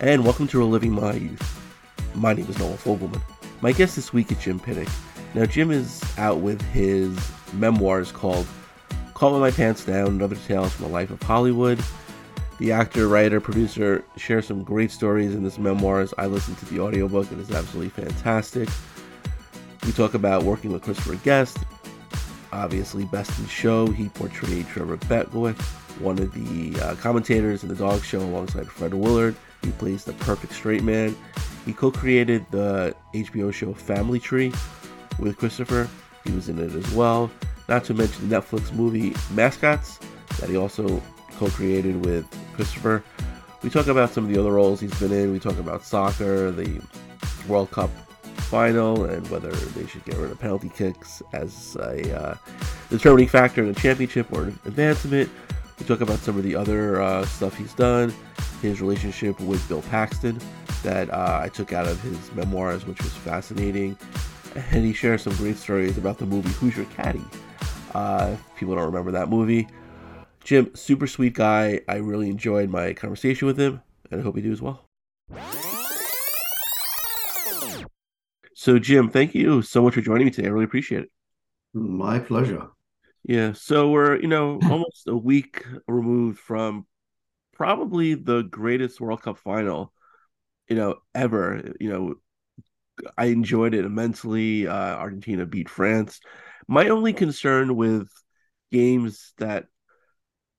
and welcome to Reliving My Youth. My name is Noah Fogelman. My guest this week is Jim Piddock. Now, Jim is out with his memoirs called Calling My Pants Down and Other Tales from the Life of Hollywood. The actor, writer, producer shares some great stories in this memoirs. I listened to the audiobook, it is absolutely fantastic. We talk about working with Christopher Guest, obviously Best in Show. He portrayed Trevor Beckwith, one of the uh, commentators in the dog show alongside Fred Willard. He plays the perfect straight man. He co created the HBO show Family Tree with Christopher. He was in it as well. Not to mention the Netflix movie Mascots that he also co created with Christopher. We talk about some of the other roles he's been in. We talk about soccer, the World Cup final, and whether they should get rid of penalty kicks as a uh, determining factor in a championship or advancement. We talk about some of the other uh, stuff he's done, his relationship with Bill Paxton that uh, I took out of his memoirs, which was fascinating. And he shares some great stories about the movie Who's Your Caddy? Uh, people don't remember that movie. Jim, super sweet guy. I really enjoyed my conversation with him, and I hope you do as well. So, Jim, thank you so much for joining me today. I really appreciate it. My pleasure. Yeah. So we're, you know, almost a week removed from probably the greatest World Cup final, you know, ever. You know, I enjoyed it immensely. Uh, Argentina beat France. My only concern with games that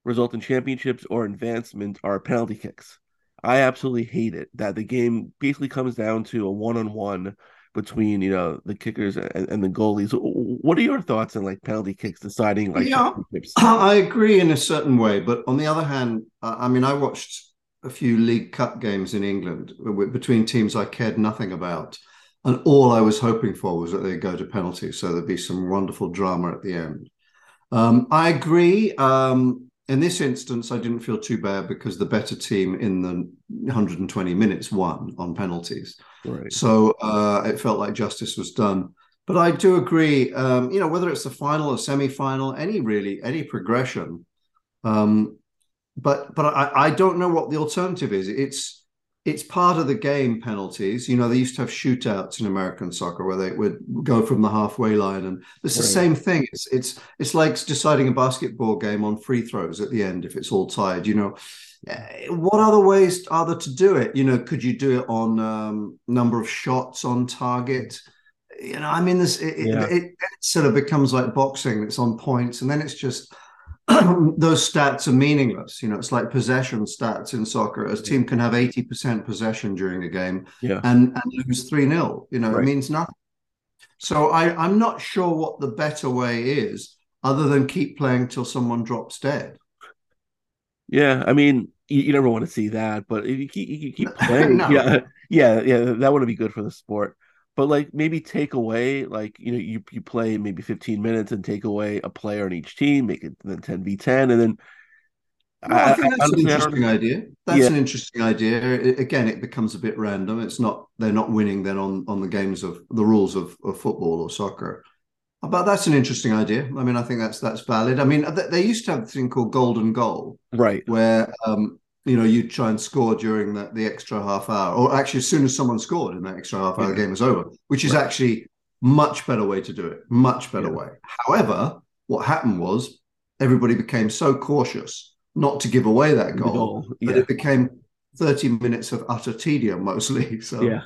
result in championships or advancement are penalty kicks. I absolutely hate it that the game basically comes down to a one on one between you know the kickers and, and, the goalies. What are your thoughts on like penalty kicks deciding like? Yeah, I agree in a certain way, but on the other hand, I mean, I watched a few League Cup games in England between teams I cared nothing about, and all I was hoping for was that they'd go to penalties, so there'd be some wonderful drama at the end. Um, I agree. Um, in this instance, I didn't feel too bad because the better team in the 120 minutes won on penalties. Right. So uh, it felt like justice was done. But I do agree, um, you know, whether it's the final or semi-final, any really any progression. Um, but but I, I don't know what the alternative is. It's it's part of the game penalties. You know, they used to have shootouts in American soccer where they would go from the halfway line, and it's right. the same thing. It's it's it's like deciding a basketball game on free throws at the end if it's all tied. You know, eh, what other ways are there to do it? You know, could you do it on um, number of shots on target? You know, I mean, this it, yeah. it, it sort of becomes like boxing. It's on points, and then it's just those stats are meaningless. You know, it's like possession stats in soccer. A team can have 80% possession during a game yeah. and, and lose 3 0. You know, right. it means nothing. So I, I'm not sure what the better way is other than keep playing till someone drops dead. Yeah, I mean, you, you never want to see that, but if you keep, you keep playing, no. yeah, yeah, yeah, that would be good for the sport but like maybe take away like you know you, you play maybe 15 minutes and take away a player in each team make it then 10 v 10 and then well, I, I, think that's I, an interesting idea that's yeah. an interesting idea it, again it becomes a bit random it's not they're not winning then on on the games of the rules of, of football or soccer but that's an interesting idea. I mean, I think that's that's valid. I mean, they used to have a thing called golden goal, right? Where um, you know, you try and score during the, the extra half hour, or actually as soon as someone scored in that extra half hour, yeah. the game was over, which is right. actually much better way to do it. Much better yeah. way. However, what happened was everybody became so cautious not to give away that goal, goal. Yeah. that it became 30 minutes of utter tedium mostly. So yeah.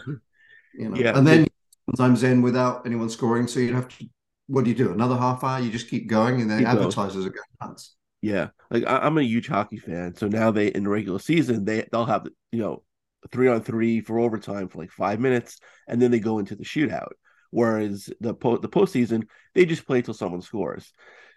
You know, yeah. and then sometimes end without anyone scoring. So you'd have to what do you do? Another half hour? You just keep going, and then keep advertisers going. are going nuts. Yeah, like I, am a huge hockey fan, so now they in the regular season they they'll have you know three on three for overtime for like five minutes, and then they go into the shootout. Whereas the po- the postseason they just play till someone scores.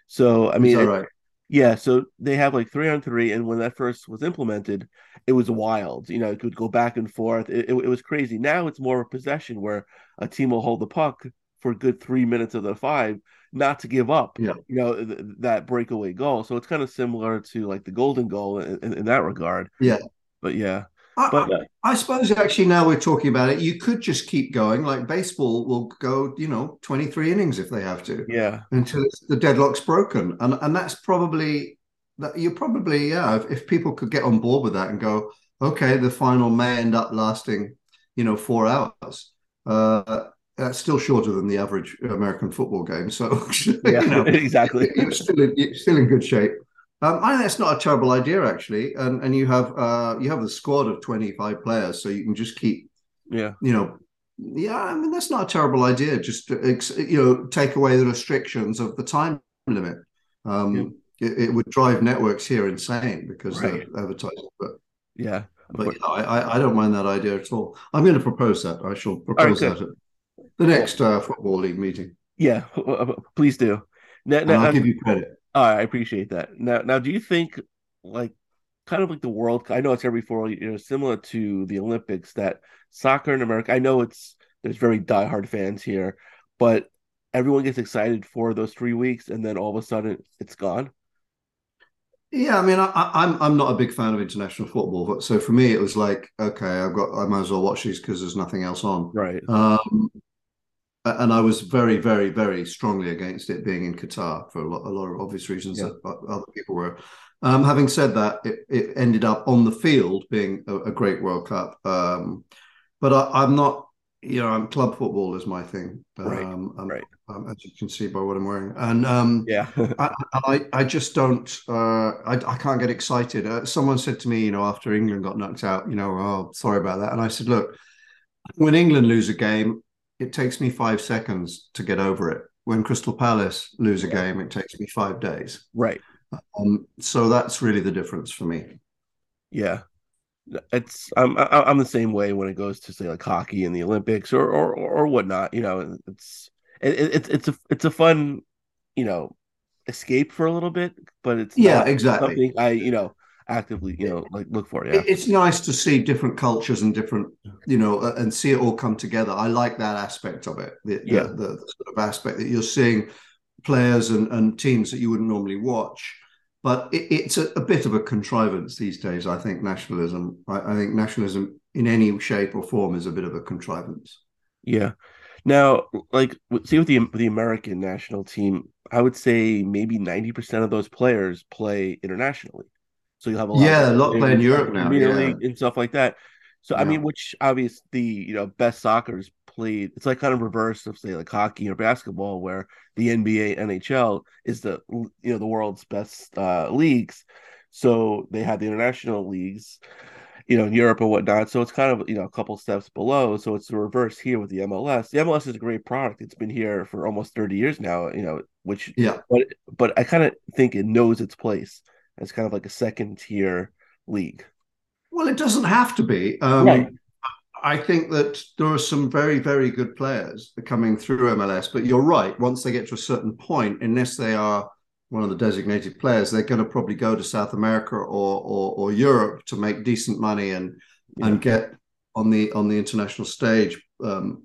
So I mean, yeah. So they have like three on three, and when that first was implemented, it was wild. You know, it could go back and forth. It, it, it was crazy. Now it's more of a possession where a team will hold the puck for a good three minutes of the five, not to give up. Yeah. You know th- that breakaway goal. So it's kind of similar to like the golden goal in, in, in that regard. Yeah. But yeah. I, but uh, I suppose actually now we're talking about it, you could just keep going. Like baseball will go, you know, 23 innings if they have to. Yeah. Until the deadlock's broken. And and that's probably that you're probably, yeah, if, if people could get on board with that and go, okay, the final may end up lasting, you know, four hours. Uh, that's still shorter than the average American football game. So, yeah, you know, exactly. You're still in, you're still in good shape. Um, I think that's not a terrible idea actually, and and you have uh, you have a squad of twenty five players, so you can just keep, yeah, you know, yeah. I mean that's not a terrible idea. Just you know, take away the restrictions of the time limit. Um, yeah. it, it, would drive networks here insane because right. they're advertising. But yeah, but yeah, I I don't mind that idea at all. I'm going to propose that. I shall propose right, that at the next uh, football league meeting. Yeah, please do. Now, now, I'll give you credit. I appreciate that. Now, now, do you think like kind of like the World? I know it's every four years, you know, similar to the Olympics. That soccer in America, I know it's there's very diehard fans here, but everyone gets excited for those three weeks, and then all of a sudden it's gone. Yeah, I mean, I, I'm, I'm not a big fan of international football, but so for me, it was like, okay, I've got I might as well watch these because there's nothing else on. Right. Um, and I was very, very, very strongly against it being in Qatar for a lot, a lot of obvious reasons yeah. that other people were. Um, having said that, it, it, ended up on the field being a, a great World Cup. Um, but I, am not, you know, I'm club football is my thing. Right. Um, right. Um, as you can see by what I'm wearing, and um, yeah, I, I, I just don't, uh, I, I can't get excited. Uh, someone said to me, you know, after England got knocked out, you know, oh, sorry about that, and I said, look, when England lose a game, it takes me five seconds to get over it. When Crystal Palace lose a game, it takes me five days. Right. Um, so that's really the difference for me. Yeah, it's I'm I'm the same way when it goes to say like hockey in the Olympics or or or whatnot. You know, it's it, it's it's a it's a fun you know escape for a little bit, but it's yeah exactly. I you know actively, you know, like look for it. Yeah. It's nice to see different cultures and different, you know, uh, and see it all come together. I like that aspect of it. The, yeah. the, the, the sort of aspect that you're seeing players and, and teams that you wouldn't normally watch. But it, it's a, a, bit of a contrivance these days. I think nationalism. I, I think nationalism in any shape or form is a bit of a contrivance. Yeah. Now, like, see with the the American national team, I would say maybe ninety percent of those players play internationally. So you'll have a lot yeah, a lot play in Europe now, yeah. League and stuff like that. So yeah. I mean, which obviously the you know best soccer is played. It's like kind of reverse of say like hockey or basketball, where the NBA, NHL is the you know the world's best uh, leagues. So they have the international leagues, you know, in Europe and whatnot. So it's kind of you know a couple steps below. So it's the reverse here with the MLS. The MLS is a great product. It's been here for almost thirty years now. You know, which yeah, but but I kind of think it knows its place as kind of like a second tier league. Well, it doesn't have to be. Um, right. I think that there are some very, very good players coming through MLS, but you're right. Once they get to a certain point, unless they are one of the designated players, they're going to probably go to South America or or, or Europe to make decent money and yeah. and get on the on the international stage. Um,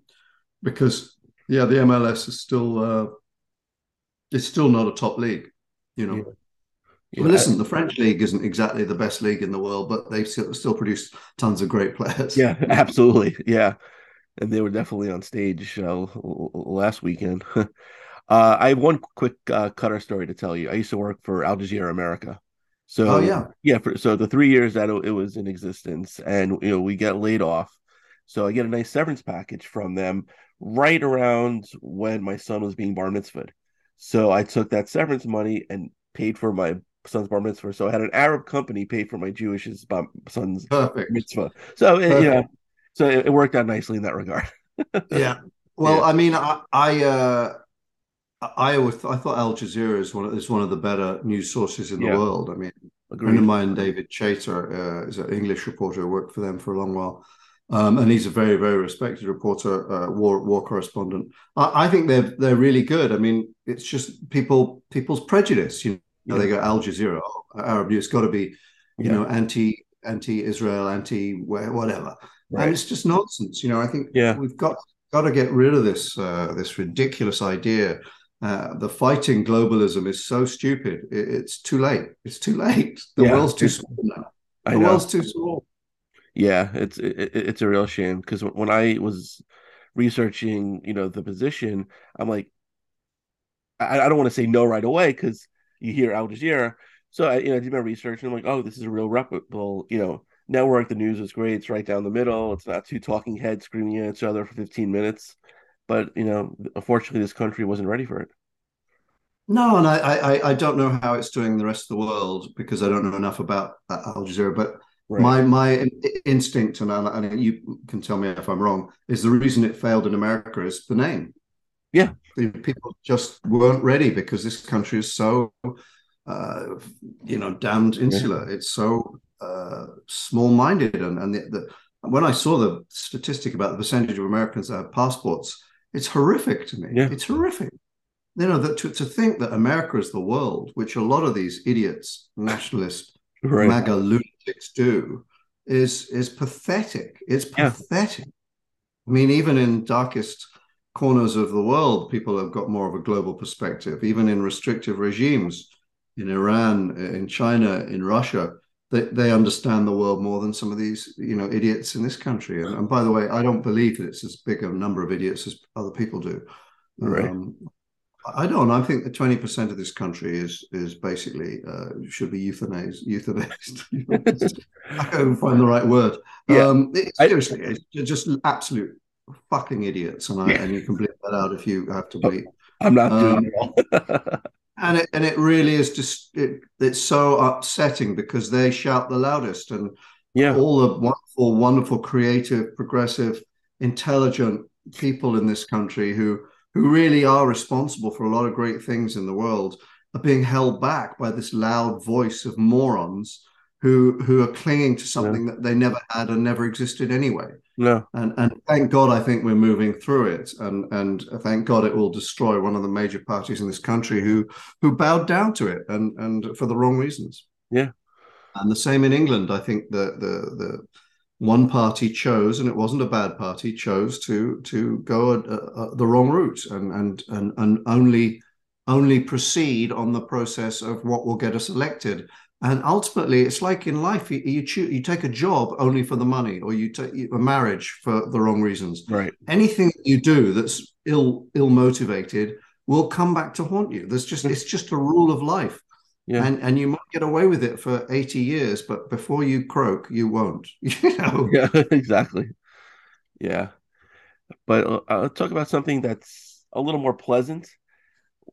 because yeah, the MLS is still uh, it's still not a top league, you know. Yeah. Well, listen, the French league isn't exactly the best league in the world, but they still, still produce tons of great players. Yeah, absolutely. Yeah, and they were definitely on stage uh, last weekend. uh, I have one quick uh, Qatar story to tell you. I used to work for Al Jazeera America. So oh, yeah, yeah. For, so the three years that it was in existence, and you know we get laid off, so I get a nice severance package from them right around when my son was being bar mitzvahed. So I took that severance money and paid for my son's bar mitzvah. So I had an Arab company pay for my Jewish son's Perfect. mitzvah. So it, you know, so it, it, worked out nicely in that regard. yeah. Well, yeah. I mean, I, I, uh, I always I thought Al Jazeera is one of, is one of the better news sources in the yeah. world. I mean, Agreed. a friend of mine, David Chater, uh, is an English reporter who worked for them for a long while. Um, and he's a very, very respected reporter, uh, war war correspondent. I, I, think they're they're really good. I mean, it's just people people's prejudice. You know, they go Al Jazeera, Arab news, got to be, you yeah. know, anti anti Israel, anti whatever, right. and it's just nonsense. You know, I think yeah. we've got got to get rid of this uh, this ridiculous idea. Uh, the fighting globalism is so stupid. It, it's too late. It's too late. The yeah. world's too small now. The world's too small. Yeah, it's it, it's a real shame because when I was researching, you know, the position, I'm like, I, I don't want to say no right away because you hear Al Jazeera. So I, you know, I did my research and I'm like, oh, this is a real reputable, you know, network, the news is great. It's right down the middle. It's not two talking heads screaming at each other for 15 minutes. But you know, unfortunately, this country wasn't ready for it. No, and I, I, I don't know how it's doing the rest of the world because I don't know enough about Al Jazeera. But right. my my instinct, and, I, and you can tell me if I'm wrong, is the reason it failed in America is the name. Yeah, people just weren't ready because this country is so, uh, you know, damned insular. Yeah. It's so uh, small-minded, and and the, the, when I saw the statistic about the percentage of Americans that have passports, it's horrific to me. Yeah. It's horrific. You know that to, to think that America is the world, which a lot of these idiots, nationalist, right. MAGA lunatics do, is is pathetic. It's pathetic. Yeah. I mean, even in darkest corners of the world, people have got more of a global perspective, even in restrictive regimes in Iran, in China, in Russia. They, they understand the world more than some of these, you know, idiots in this country. And, and by the way, I don't believe that it's as big a number of idiots as other people do. Right. Um, I don't. I think that twenty percent of this country is is basically uh, should be euthanized. Euthanized. I can't find the right word. Yeah. Um, it, seriously, it's just absolute fucking idiots, and I, and you can bleep that out if you have to bleep. I'm not doing um, it. and it and it really is just it, it's so upsetting because they shout the loudest, and yeah, all the wonderful, wonderful, creative, progressive, intelligent people in this country who who really are responsible for a lot of great things in the world are being held back by this loud voice of morons who who are clinging to something yeah. that they never had and never existed anyway. No. And and thank God I think we're moving through it. And and thank God it will destroy one of the major parties in this country who who bowed down to it and and for the wrong reasons. Yeah. And the same in England. I think the the the one party chose, and it wasn't a bad party, chose to to go a, a, the wrong route and and and and only only proceed on the process of what will get us elected and ultimately, it's like in life, you you, choose, you take a job only for the money, or you take a marriage for the wrong reasons. Right. Anything you do that's ill ill motivated will come back to haunt you. There's just it's just a rule of life. Yeah. And and you might get away with it for 80 years, but before you croak, you won't. You know. Yeah, exactly. Yeah. But uh, I'll talk about something that's a little more pleasant.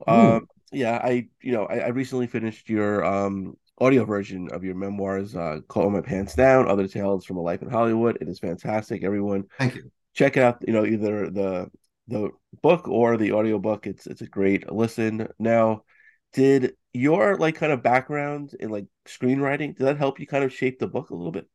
Um, yeah, I you know I, I recently finished your um audio version of your memoirs, uh, "Call My Pants Down: Other Tales from a Life in Hollywood." It is fantastic. Everyone, thank you. Check out, you know, either the the book or the audio book. It's it's a great listen. Now, did your like kind of background in like screenwriting did that help you kind of shape the book a little bit?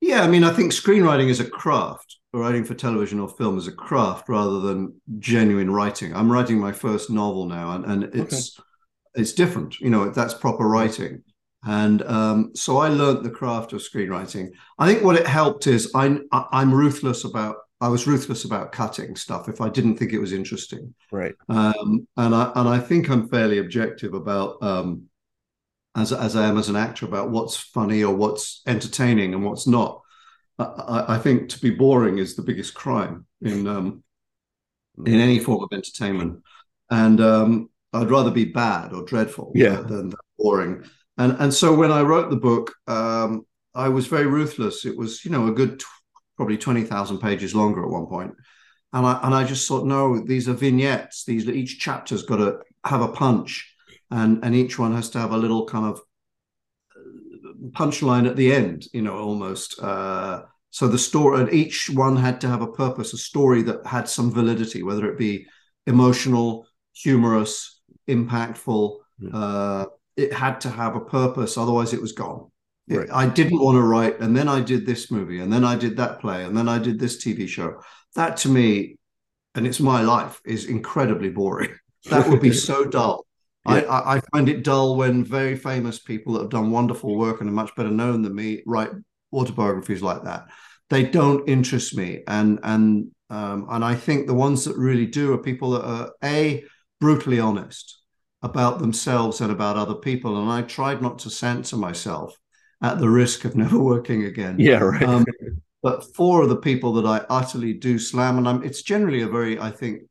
Yeah, I mean, I think screenwriting is a craft. Writing for television or film is a craft rather than genuine writing. I'm writing my first novel now, and, and it's okay. it's different. You know, that's proper writing. And um, so I learned the craft of screenwriting. I think what it helped is I, I'm ruthless about I was ruthless about cutting stuff if I didn't think it was interesting. Right. Um, and I and I think I'm fairly objective about um, as as I am as an actor about what's funny or what's entertaining and what's not. I, I think to be boring is the biggest crime in um, in any form of entertainment, and um, I'd rather be bad or dreadful yeah. than, than boring. And and so when I wrote the book, um, I was very ruthless. It was you know a good t- probably twenty thousand pages longer at one point, and I and I just thought no, these are vignettes. These each chapter's got to have a punch, and and each one has to have a little kind of uh, punchline at the end. You know, almost. Uh, so the story, and each one had to have a purpose, a story that had some validity, whether it be emotional, humorous, impactful. Uh, it had to have a purpose, otherwise it was gone. Right. I didn't want to write, and then I did this movie, and then I did that play, and then I did this TV show. That to me, and it's my life, is incredibly boring. That would be so dull. Yeah. I, I find it dull when very famous people that have done wonderful work and are much better known than me write autobiographies like that. They don't interest me, and and um, and I think the ones that really do are people that are a brutally honest about themselves and about other people. And I tried not to censor myself at the risk of never working again. Yeah, right. Um, but four of the people that I utterly do slam, and I'm, it's generally a very, I think,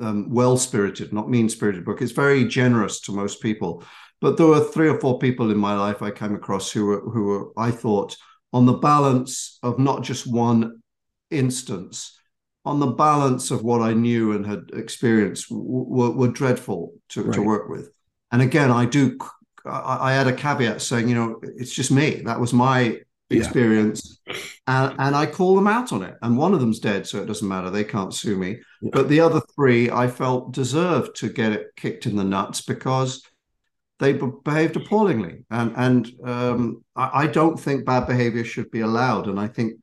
um, well spirited, not mean spirited book. It's very generous to most people. But there were three or four people in my life I came across who were, who were, I thought, on the balance of not just one instance, on the balance of what I knew and had experienced were, were dreadful to, right. to work with. And again, I do, I, I had a caveat saying, you know, it's just me. That was my experience. Yeah. And, and I call them out on it. And one of them's dead, so it doesn't matter. They can't sue me. Yeah. But the other three, I felt deserved to get it kicked in the nuts because they behaved appallingly. And, and um, I, I don't think bad behavior should be allowed. And I think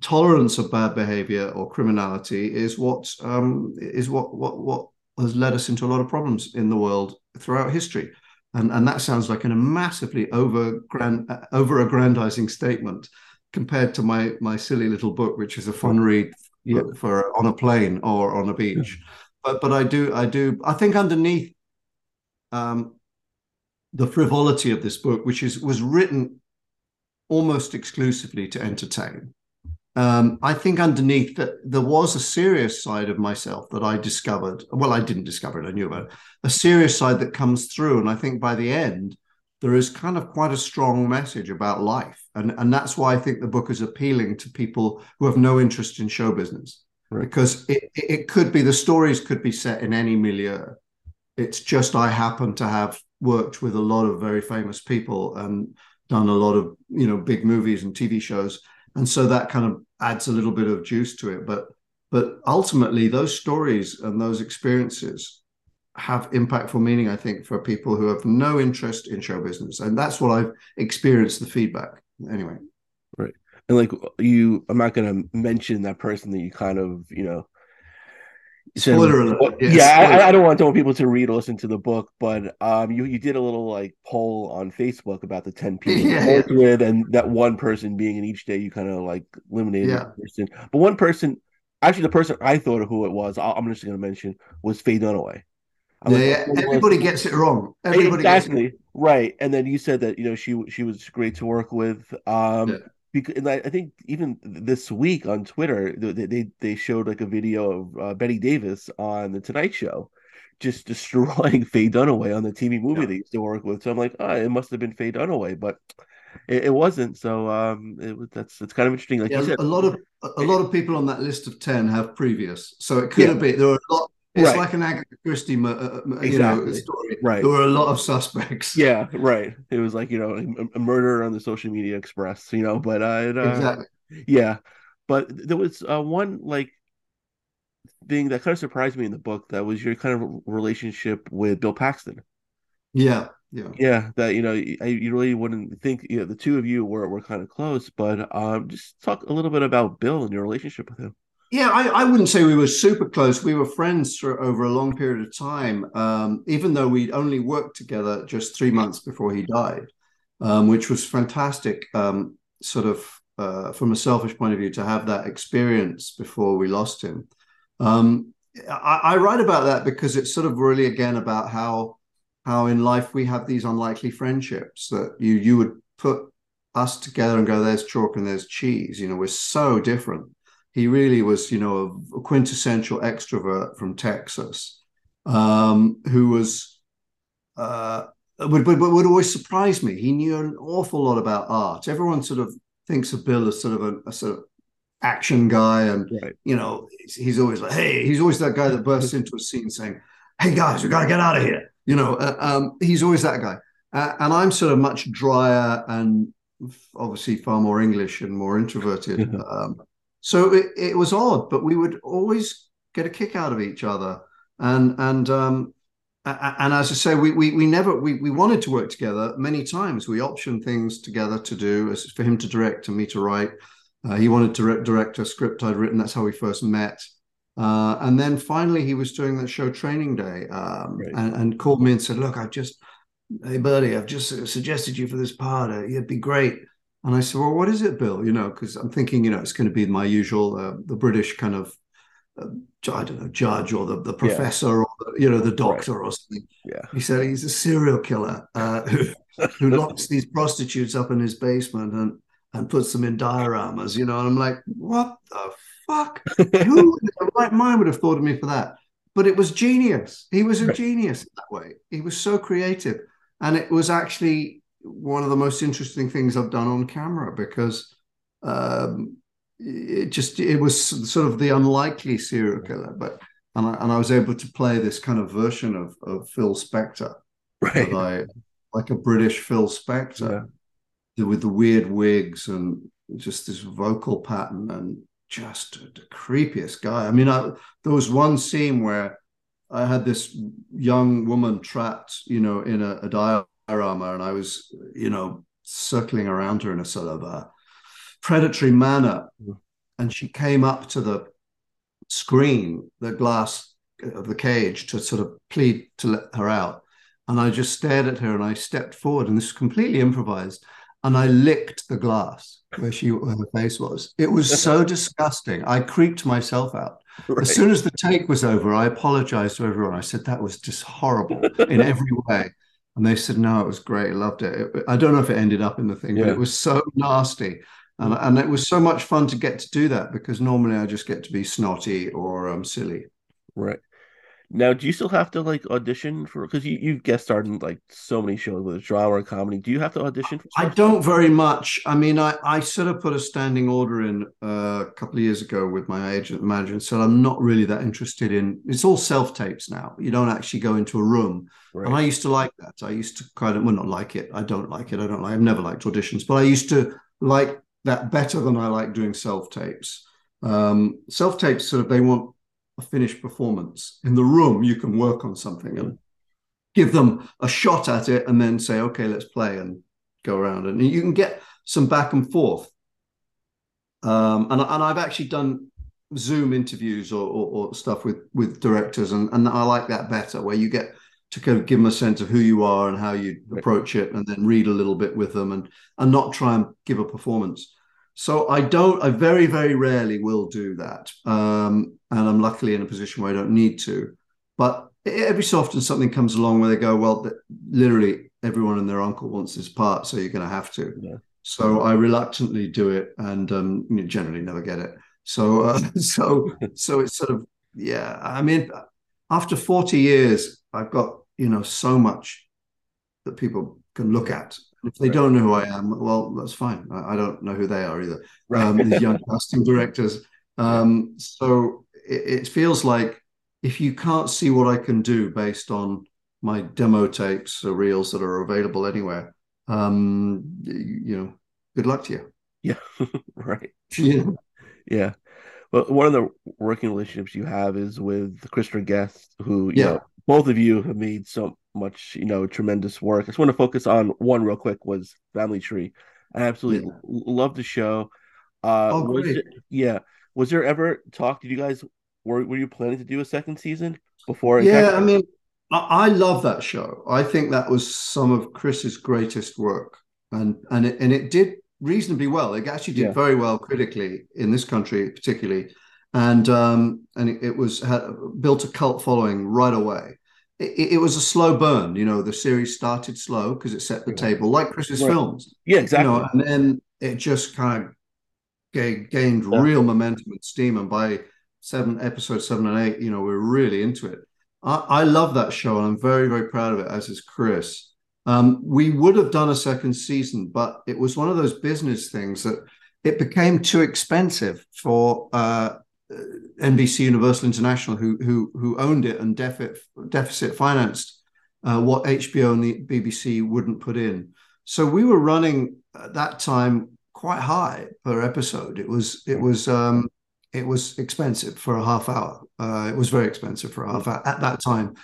tolerance of bad behavior or criminality is what um, is what what what has led us into a lot of problems in the world throughout history. And, and that sounds like a massively over grand, over aggrandizing statement compared to my my silly little book, which is a fun read for, for on a plane or on a beach. Yeah. But but I do I do I think underneath um, the frivolity of this book, which is was written almost exclusively to entertain, um, I think underneath that there was a serious side of myself that I discovered. Well, I didn't discover it; I knew about it. A serious side that comes through, and I think by the end, there is kind of quite a strong message about life, and and that's why I think the book is appealing to people who have no interest in show business, right. because it it could be the stories could be set in any milieu. It's just I happen to have worked with a lot of very famous people and done a lot of you know big movies and TV shows and so that kind of adds a little bit of juice to it. But but ultimately those stories and those experiences have impactful meaning i think for people who have no interest in show business. And that's what i've experienced the feedback anyway. Right. And like you i'm not going to mention that person that you kind of you know Spoiler alert. Yeah, yeah I, I, don't want, don't people to read or listen to the book, but um, you you did a little like poll on Facebook about the ten people yeah, you worked with, and that one person being in each day, you kind of like eliminated yeah. person. But one person, actually, the person I thought of who it was, i am just going to mention was Faye Dunaway. yeah, like, yeah. everybody was, gets it wrong. Everybody exactly it. right. And then you said that you know she she was great to work with. Um, because and I think even this week on Twitter, they they, they showed like a video of uh, Bette Davis on the Tonight Show, just destroying Faye Dunaway on the TV movie yeah. they used to work with. So I'm like, oh, it must have been Faye Dunaway, but it, it wasn't. So um, it was that's it's kind of interesting. Like yeah, you said, a lot of a lot of people on that list of ten have previous, so it could yeah. have been there are a lot it's right. like an Agatha Christie, uh, you exactly. know, story. Right. There were a lot of suspects. Yeah, right. It was like you know a, a murder on the social media express, you know. But uh, uh exactly. Yeah, but there was uh, one like thing that kind of surprised me in the book. That was your kind of relationship with Bill Paxton. Yeah. Yeah. Yeah. That you know, I, you really wouldn't think you know the two of you were were kind of close, but um, just talk a little bit about Bill and your relationship with him. Yeah, I, I, wouldn't say we were super close. We were friends for over a long period of time, um, even though we'd only worked together just three months before he died, um, which was fantastic, um, sort of uh, from a selfish point of view, to have that experience before we lost him. Um, I, I, write about that because it's sort of really again about how how in life we have these unlikely friendships that you you would put us together and go, "There's chalk and there's cheese." You know, we're so different he really was, you know, a quintessential extrovert from Texas, um, who was uh, would, would would always surprise me. He knew an awful lot about art. Everyone sort of thinks of Bill as sort of a, a sort of action guy, and right. you know, he's, he's, always like, hey, he's always that guy that bursts into a scene saying, "Hey guys, we got to get out of here." You know, uh, um, he's always that guy. Uh, and I'm sort of much drier and obviously far more English and more introverted. um, so it, it was odd, but we would always get a kick out of each other. And and um, and as I say, we we we never we we wanted to work together many times. We optioned things together to do, as for him to direct and me to write. Uh, he wanted to direct a script I'd written. That's how we first met. Uh, and then finally, he was doing that show Training Day, um, right. and, and, called me and said, "Look, I've just, hey buddy, I've just suggested you for this part. Uh, it'd be great." And I said, well, what is it, Bill? You know, because I'm thinking, you know, it's going to be my usual, uh, the British kind of, uh, I don't know, judge or the, the professor yeah. or, the, you know, the doctor right. or something. Yeah. He said he's a serial killer uh, who, who locks these prostitutes up in his basement and, and puts them in dioramas, you know. And I'm like, what the fuck? who in the right mind would have thought of me for that? But it was genius. He was a right. genius that way. He was so creative. And it was actually one of the most interesting things I've done on camera because um, it just it was sort of the unlikely serial killer, but and I, and I was able to play this kind of version of of Phil Spector, right? I, like a British Phil Spector yeah. with the weird wigs and just this vocal pattern and just the creepiest guy. I mean, I, there was one scene where I had this young woman trapped, you know, in a, a diorama, and I was, you know, circling around her in a sort of a predatory manner. Mm. And she came up to the screen, the glass of the cage, to sort of plead to let her out. And I just stared at her and I stepped forward, and this was completely improvised. And I licked the glass where she where her face was. It was so disgusting. I creeped myself out. Right. As soon as the take was over, I apologized to everyone. I said that was just horrible in every way. And they said, no, it was great. I loved it. it I don't know if it ended up in the thing, yeah. but it was so nasty. And, and it was so much fun to get to do that because normally I just get to be snotty or um, silly. Right. Now, do you still have to like audition for? Because you you've guest starred in like so many shows, whether it's drama or comedy. Do you have to audition? for I don't very much. I mean, I I sort of put a standing order in uh, a couple of years ago with my agent manager and said I'm not really that interested in. It's all self tapes now. You don't actually go into a room, right. and I used to like that. I used to kind of well not like it. I don't like it. I don't like. I've never liked auditions, but I used to like that better than I like doing self tapes. Um, self tapes sort of they want a finished performance. In the room, you can work on something and give them a shot at it and then say, okay, let's play and go around. And you can get some back and forth. Um, and, and I've actually done Zoom interviews or, or, or, stuff with with directors, and, and I like that better, where you get to kind of give them a sense of who you are and how you approach it, and then read a little bit with them, and and not try and give a performance. So I don't, I very, very rarely will do that. Um, and I'm luckily in a position where I don't need to. But every so often something comes along where they go, well, literally everyone and their uncle wants this part, so you're going to have to. Yeah. So I reluctantly do it, and um, you generally never get it. So, uh, so, so it's sort of yeah. I mean, after 40 years, I've got you know so much that people can look at if they right. don't know who I am, well, that's fine. I, I don't know who they are either. Right. Um, these young casting directors. Um, so it, it, feels like if you can't see what I can do based on my demo tapes or reels that are available anywhere, um, you, know, good luck to you. Yeah, right. Yeah. yeah. Well, one of the working relationships you have is with Christopher Guest, who, yeah. Know, both of you have made so much, you know, tremendous work. I just want to focus on one real quick was Family Tree. I absolutely yeah. love the show. Uh, oh, was it, yeah. Was there ever talk? Did you guys were were you planning to do a second season before? Yeah, I mean, I, I, love that show. I think that was some of Chris's greatest work, and and it, and it did reasonably well. It actually did yeah. very well critically in this country, particularly, and um and it, it was had built a cult following right away it, it, was a slow burn. You know, the series started slow because it set the table, like Chris's right. films. Yeah, exactly. You know, and then it just kind of gained yeah. real momentum and steam. And by seven episodes seven and eight, you know, we're really into it. I, I love that show, and I'm very, very proud of it. As is Chris. Um, we would have done a second season, but it was one of those business things that it became too expensive for uh, uh, NBC Universal International, who who who owned it and deficit deficit financed uh, what HBO and the BBC wouldn't put in. So we were running at that time quite high per episode. It was it was um, it was expensive for a half hour. Uh, it was very expensive for a half hour at that time.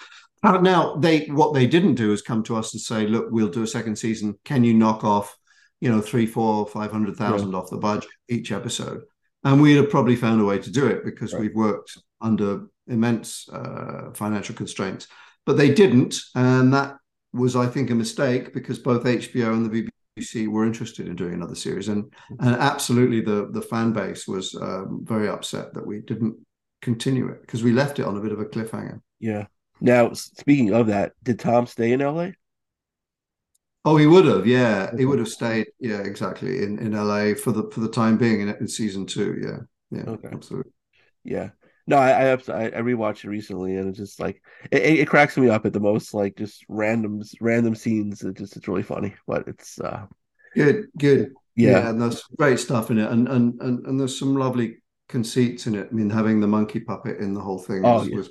Uh, now they what they didn't do is come to us and say, look, we'll do a second season. Can you knock off, you know, three, four, five hundred thousand yeah. off the budget each episode? and we'd have probably found a way to do it because right. we've worked under immense uh, financial constraints. But they didn't, and that was, I think, a mistake because both HBO and the BBC were interested in doing another series, and and absolutely the the fan base was um, very upset that we didn't continue it because we left it on a bit of a cliffhanger. Yeah. Now, speaking of that, did Tom stay in LA? Oh, he would have. Yeah, he would have stayed. Yeah, exactly in, in LA for the for the time being in, in season two. Yeah, yeah, okay. absolutely. Yeah. No, I I, I I rewatched it recently, and it's just like it, it cracks me up at the most like just random random scenes. It just it's really funny, but it's uh good, good. yeah, Yeah, and there's great stuff in it, and and and, and there's some lovely conceits in it. I mean, having the monkey puppet in the whole thing Oh, was, yeah. was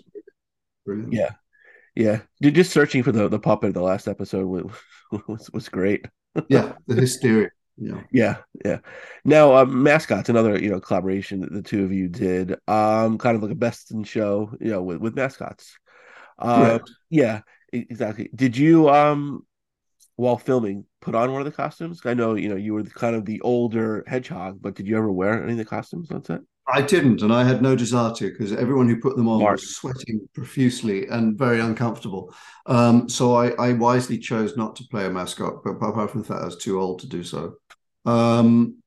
brilliant. yeah, yeah. Ju- Just searching for the the puppet the last episode was was, was great. Yeah, the hysteria. Yeah. Yeah, yeah. Now, um, mascots, another you know collaboration that the two of you did, um, kind of like a best in show, you know, with with mascots. Um, Correct. yeah, exactly. Did you um while filming put on one of the costumes? I know you know you were kind of the older hedgehog, but did you ever wear any of the costumes on set? I didn't, and I had no desire to because everyone who put them on Smart. was sweating profusely and very uncomfortable. Um, so I, I wisely chose not to play a mascot, but apart from the fact I was too old to do so. Um,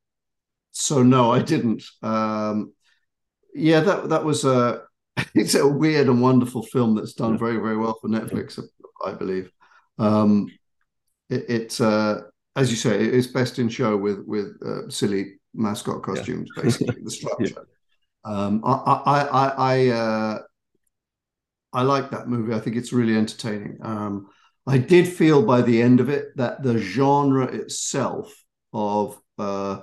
so no, I didn't. Um, yeah, that that was a it's a weird and wonderful film that's done Yeah. very very well for Netflix, I believe. Um, it, it's uh, as you say, it's best in show with with uh, silly mascot costumes, basically the structure. Um, I I I I, uh, I like that movie. I think it's really entertaining. Um, I did feel by the end of it that the genre itself of uh,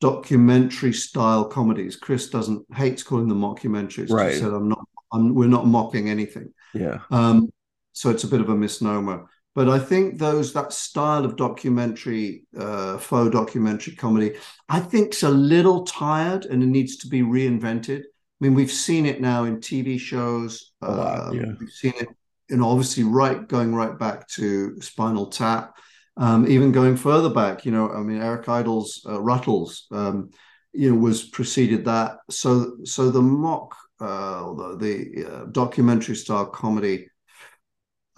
documentary style comedies, Chris doesn't hates calling them mockumentaries. Right. He said, "I'm not. I'm, we're not mocking anything." Yeah, Um, so it's a bit of a misnomer. But I think those that style of documentary, uh, faux documentary comedy, I think's a little tired and it needs to be reinvented. I mean, we've seen it now in TV shows. Lot, Um, yeah. We've seen it, you know, obviously right going right back to Spinal Tap, um, even going further back. You know, I mean, Eric Idle's uh, Ruttles, um, you know, was preceded that. So, so the mock, uh, the, the uh, documentary style comedy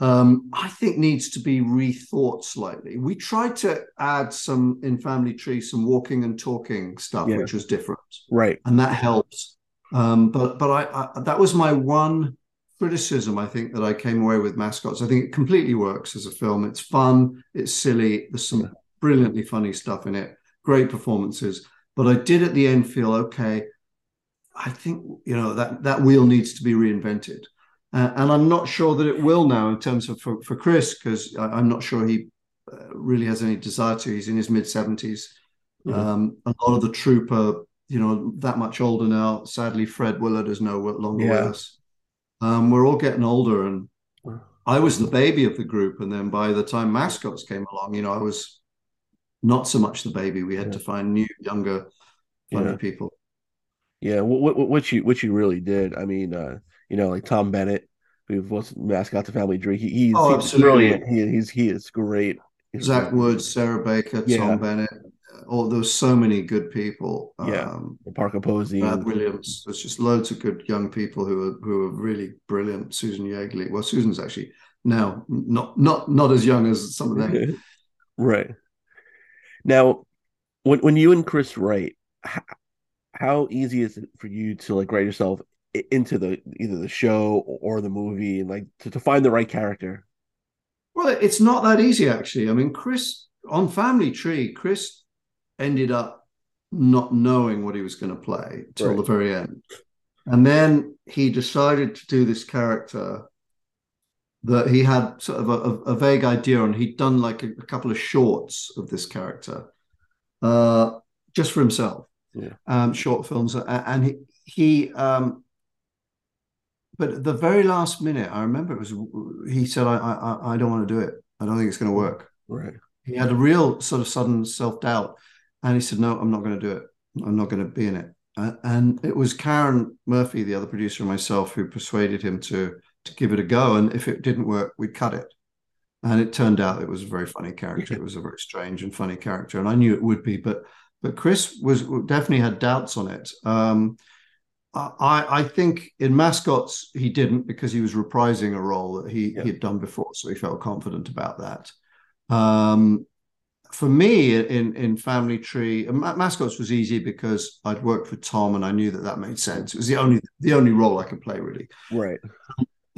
um, I think needs to be rethought slightly. We tried to add some in Family Tree, some walking and talking stuff, Yeah. which was different, right. and that helps. Um, but but I, I that was my one criticism. I think that I came away with mascots. I think it completely works as a film. It's fun. It's silly. There's some brilliantly funny stuff in it. Great performances. But I did at the end feel okay. I think you know that that wheel needs to be reinvented. Uh, and I'm not sure that it will now in terms of for, for Chris, because I'm not sure he uh, really has any desire to. He's in his mid 70s. Mhm. Um, a lot of the troupe are, you know, that much older now. Sadly, Fred Willard is no longer with us. Um, we're all getting older, and. I was the baby of the group. And then by the time mascots came along, you know, I was not so much the baby. We had Yeah. to find new, younger, funny Yeah. people. Yeah, what, what what you what you really did. I mean, uh, you know, like Tom Bennett, who was mascot to Family Tree. He, he's, Oh, he's absolutely. brilliant. He, he's he is great. He's Zach. Woods, Sarah Baker, Yeah. Tom Bennett. Oh, there was so many good people. Yeah. Um, Parker Posey. Brad Williams. There's just loads of good young people who are who are really brilliant. Susan Yeagley. Well, Susan's actually now not not not as young as some of them. right. Now, when when you and Chris write, how, how easy is it for you to like write yourself into the either the show or the movie and like to, to find the right character? Well, it's not that easy actually. I mean, Chris on Family Tree, Chris ended up not knowing what he was going to play till Right. the very end, and then he decided to do this character that he had sort of a, a, vague idea on. He'd done like a, a couple of shorts of this character, uh, just for himself, Yeah. um, short films, and he he. Um, but at the very last minute, I remember it was he said, "I I I don't want to do it. I don't think it's going to work." Right. He had a real sort of sudden self doubt, and he said, "No, I'm not going to do it. I'm not going to be in it." And it was Karen Murphy, the other producer, and myself who persuaded him to to give it a go. And if it didn't work, we'd cut it. And it turned out it was a very funny character. It was a very strange and funny character, and I knew it would be. But but Chris was definitely had doubts on it. Um, I I think in mascots he didn't because he was reprising a role that he Yeah. he had done before, so he felt confident about that. Um, for me, in in Family Tree, mascots was easy because I'd worked for Tom and I knew that that made sense. It was the only the only role I could play really. Right.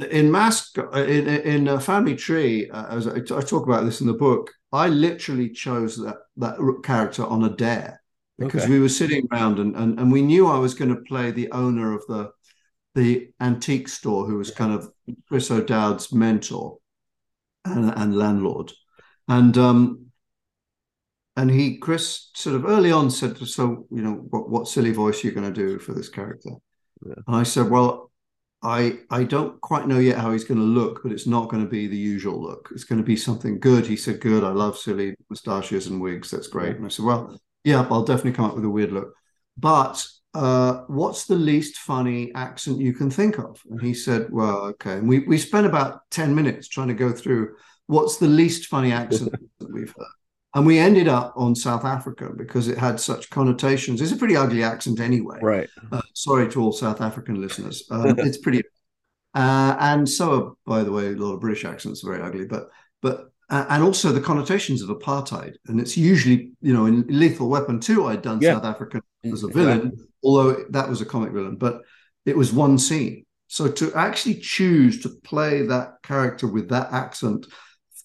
In mascot, in in uh, Family Tree, uh, as I, I talk about this in the book, I literally chose that that character on a dare because Okay. we were sitting around and, and and we knew I was going to play the owner of the the antique store, who was kind of Chris O'Dowd's mentor and, and landlord. And um, and he Chris sort of early on said, "So you know, what, what silly voice you're you going to do for this character?" Yeah. And I said, "Well, I I don't quite know yet how he's going to look, but it's not going to be the usual look. It's going to be something good." He said, "Good. I love silly moustaches and wigs. That's great." And I said, "Well, yeah, I'll definitely come up with a weird look, but." Uh, what's the least funny accent you can think of? And he said, Well, okay. And we, we spent about 10 minutes trying to go through what's the least funny accent that we've heard. And we ended up on South Africa because it had such connotations. It's a pretty ugly accent anyway. Right. Uh, sorry to all South African listeners. Um, it's pretty. Uh, and so, are, by the way, a lot of British accents are very ugly, but but uh, and also the connotations of apartheid. And it's usually, you know, in Lethal Weapon 2, I'd done yeah. South Africa as a villain, exactly. although that was a comic villain, but it was one scene. So to actually choose to play that character with that accent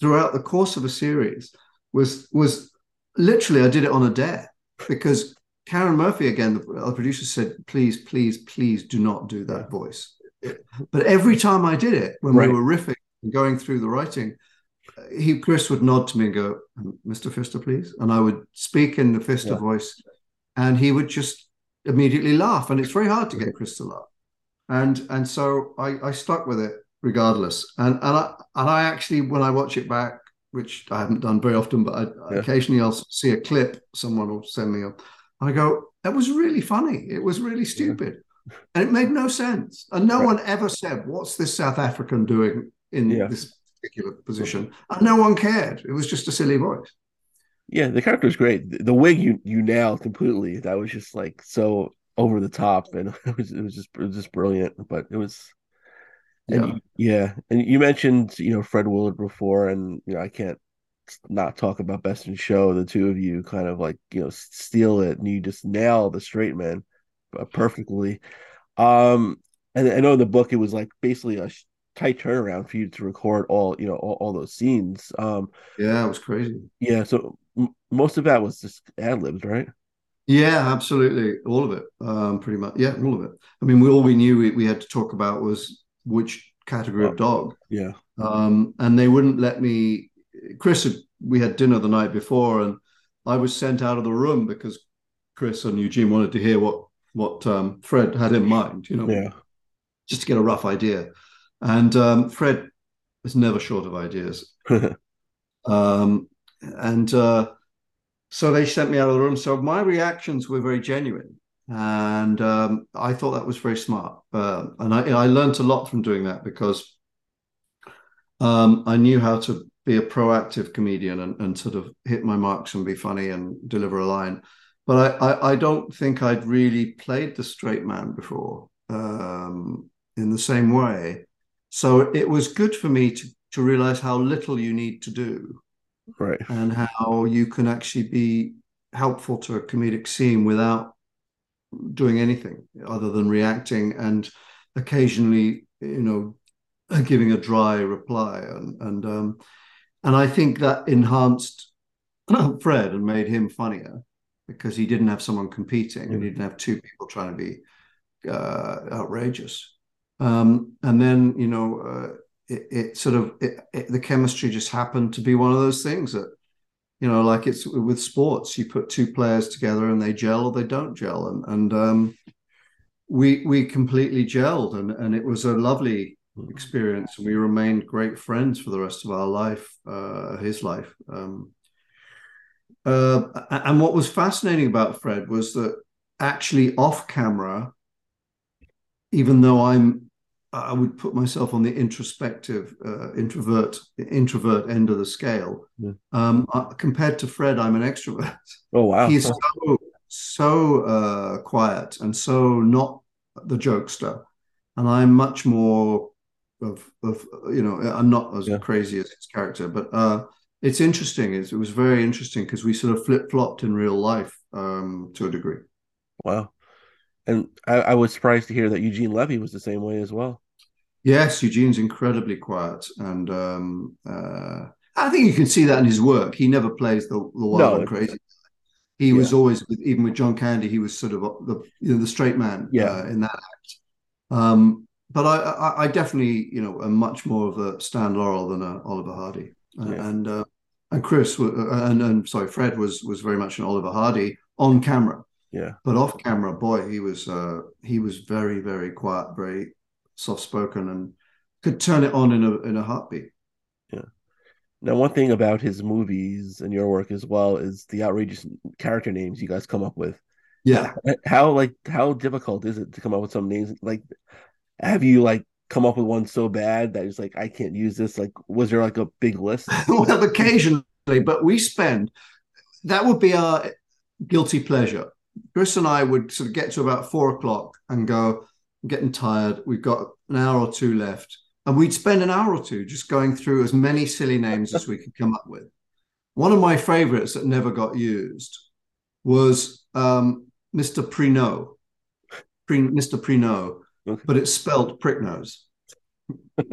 throughout the course of a series was was literally I did it on a dare because Karen Murphy again, the producer said, "Please, please, please, do not do that voice." But every time I did it, when right. we were riffing and going through the writing, he Chris would nod to me and go, "Mr. Fister, please," and I would speak in the Fister yeah. voice, and he would just immediately laugh. And it's very hard to get Chris to laugh, and and so I, I stuck with it regardless. And and I and I actually, when I watch it back, which I haven't done very often, but I, yeah. occasionally I'll see a clip. Someone will send me a. I go, that was really funny. It was really stupid, yeah. and it made no sense. And no right. one ever said, "What's this South African doing in yeah. this particular position?" And no one cared. It was just a silly voice. Yeah, the character was great. The wig you you nailed completely. That was just like so over the top, and it was it was just it was just brilliant. But it was and yeah. yeah, and you mentioned you know Fred Willard before, and you know I can't not talk about Best in Show. The two of you kind of like you know steal it, and you just nail the straight man uh, perfectly. Um, and I know in the book it was like basically a tight turnaround for you to record all you know all, all those scenes. Um, yeah, it was crazy. Yeah, so m- most of that was just ad libs, right? Yeah, absolutely, all of it. Um, pretty much, yeah, all of it. I mean, we all we knew we, we had to talk about was which category oh, of dog. Yeah. Um, and they wouldn't let me. Chris, had, we had dinner the night before, and I was sent out of the room because Chris and Eugene wanted to hear what what um, Fred had in mind. You know, yeah, just to get a rough idea. And um, Fred is never short of ideas. um, and uh, so they sent me out of the room. So my reactions were very genuine and um, I thought that was very smart. Uh, and I, I learned a lot from doing that because um, I knew how to be a proactive comedian and, and, sort of hit my marks and be funny and deliver a line. But I, I, I don't think I'd really played the straight man before um, in the same way. So it was good for me to, to realize how little you need to do. Right. And how you can actually be helpful to a comedic scene without doing anything other than reacting and occasionally, you know, giving a dry reply. And and um, and I think that enhanced Fred and made him funnier because he didn't have someone competing and he didn't have two people trying to be uh, outrageous. Um, and then you know, uh, it, it, sort of it, it, the chemistry just happened to be one of those things that you know, like it's with sports, you put two players together and they gel or they don't gel, and and um, we we completely gelled, and and it was a lovely experience, and we remained great friends for the rest of our life, uh, his life. Um, uh, and what was fascinating about Fred was that actually off camera, even though I'm I would put myself on the introspective, uh, introvert, introvert end of the scale. Yeah. Um, uh, compared to Fred, I'm an extrovert. Oh wow! He's so so uh, quiet and so not the jokester, and I'm much more of of you know I'm not as yeah. crazy as his character, but uh, it's interesting. It's, it was very interesting because we sort of flip flopped in real life um, to a degree. Wow. And I, I, was surprised to hear that Eugene Levy was the same way as well. Yes, Eugene's incredibly quiet, and um, uh, I think you can see that in his work. He never plays the, the wild no, and crazy. He yeah. was always, even with John Candy, he was sort of the you know the straight man yeah. Uh, in that act. Um, but I, I, I, definitely, you know, am much more of a Stan Laurel than a Oliver Hardy, yeah. and uh, and Chris and and sorry, Fred was was very much an Oliver Hardy on camera. Yeah, but off camera, boy, he was uh, he was very very quiet, very soft spoken, and could turn it on in a in a heartbeat. Yeah. Now, one thing about his movies and your work as well is the outrageous character names you guys come up with. Yeah. How like how difficult is it to come up with some names? Like, have you like come up with one so bad that it's like I can't use this? Like, was there like a big list? well, occasionally, but we spend that would be our guilty pleasure. Chris and I would sort of get to about four o'clock and go, I'm getting tired. We've got an hour or two left. And we'd spend an hour or two just going through as many silly names as we could come up with. One of my favorites that never got used was um, Mr. Prino, Pre, Mr. Prino, okay. but it's spelled prick nose.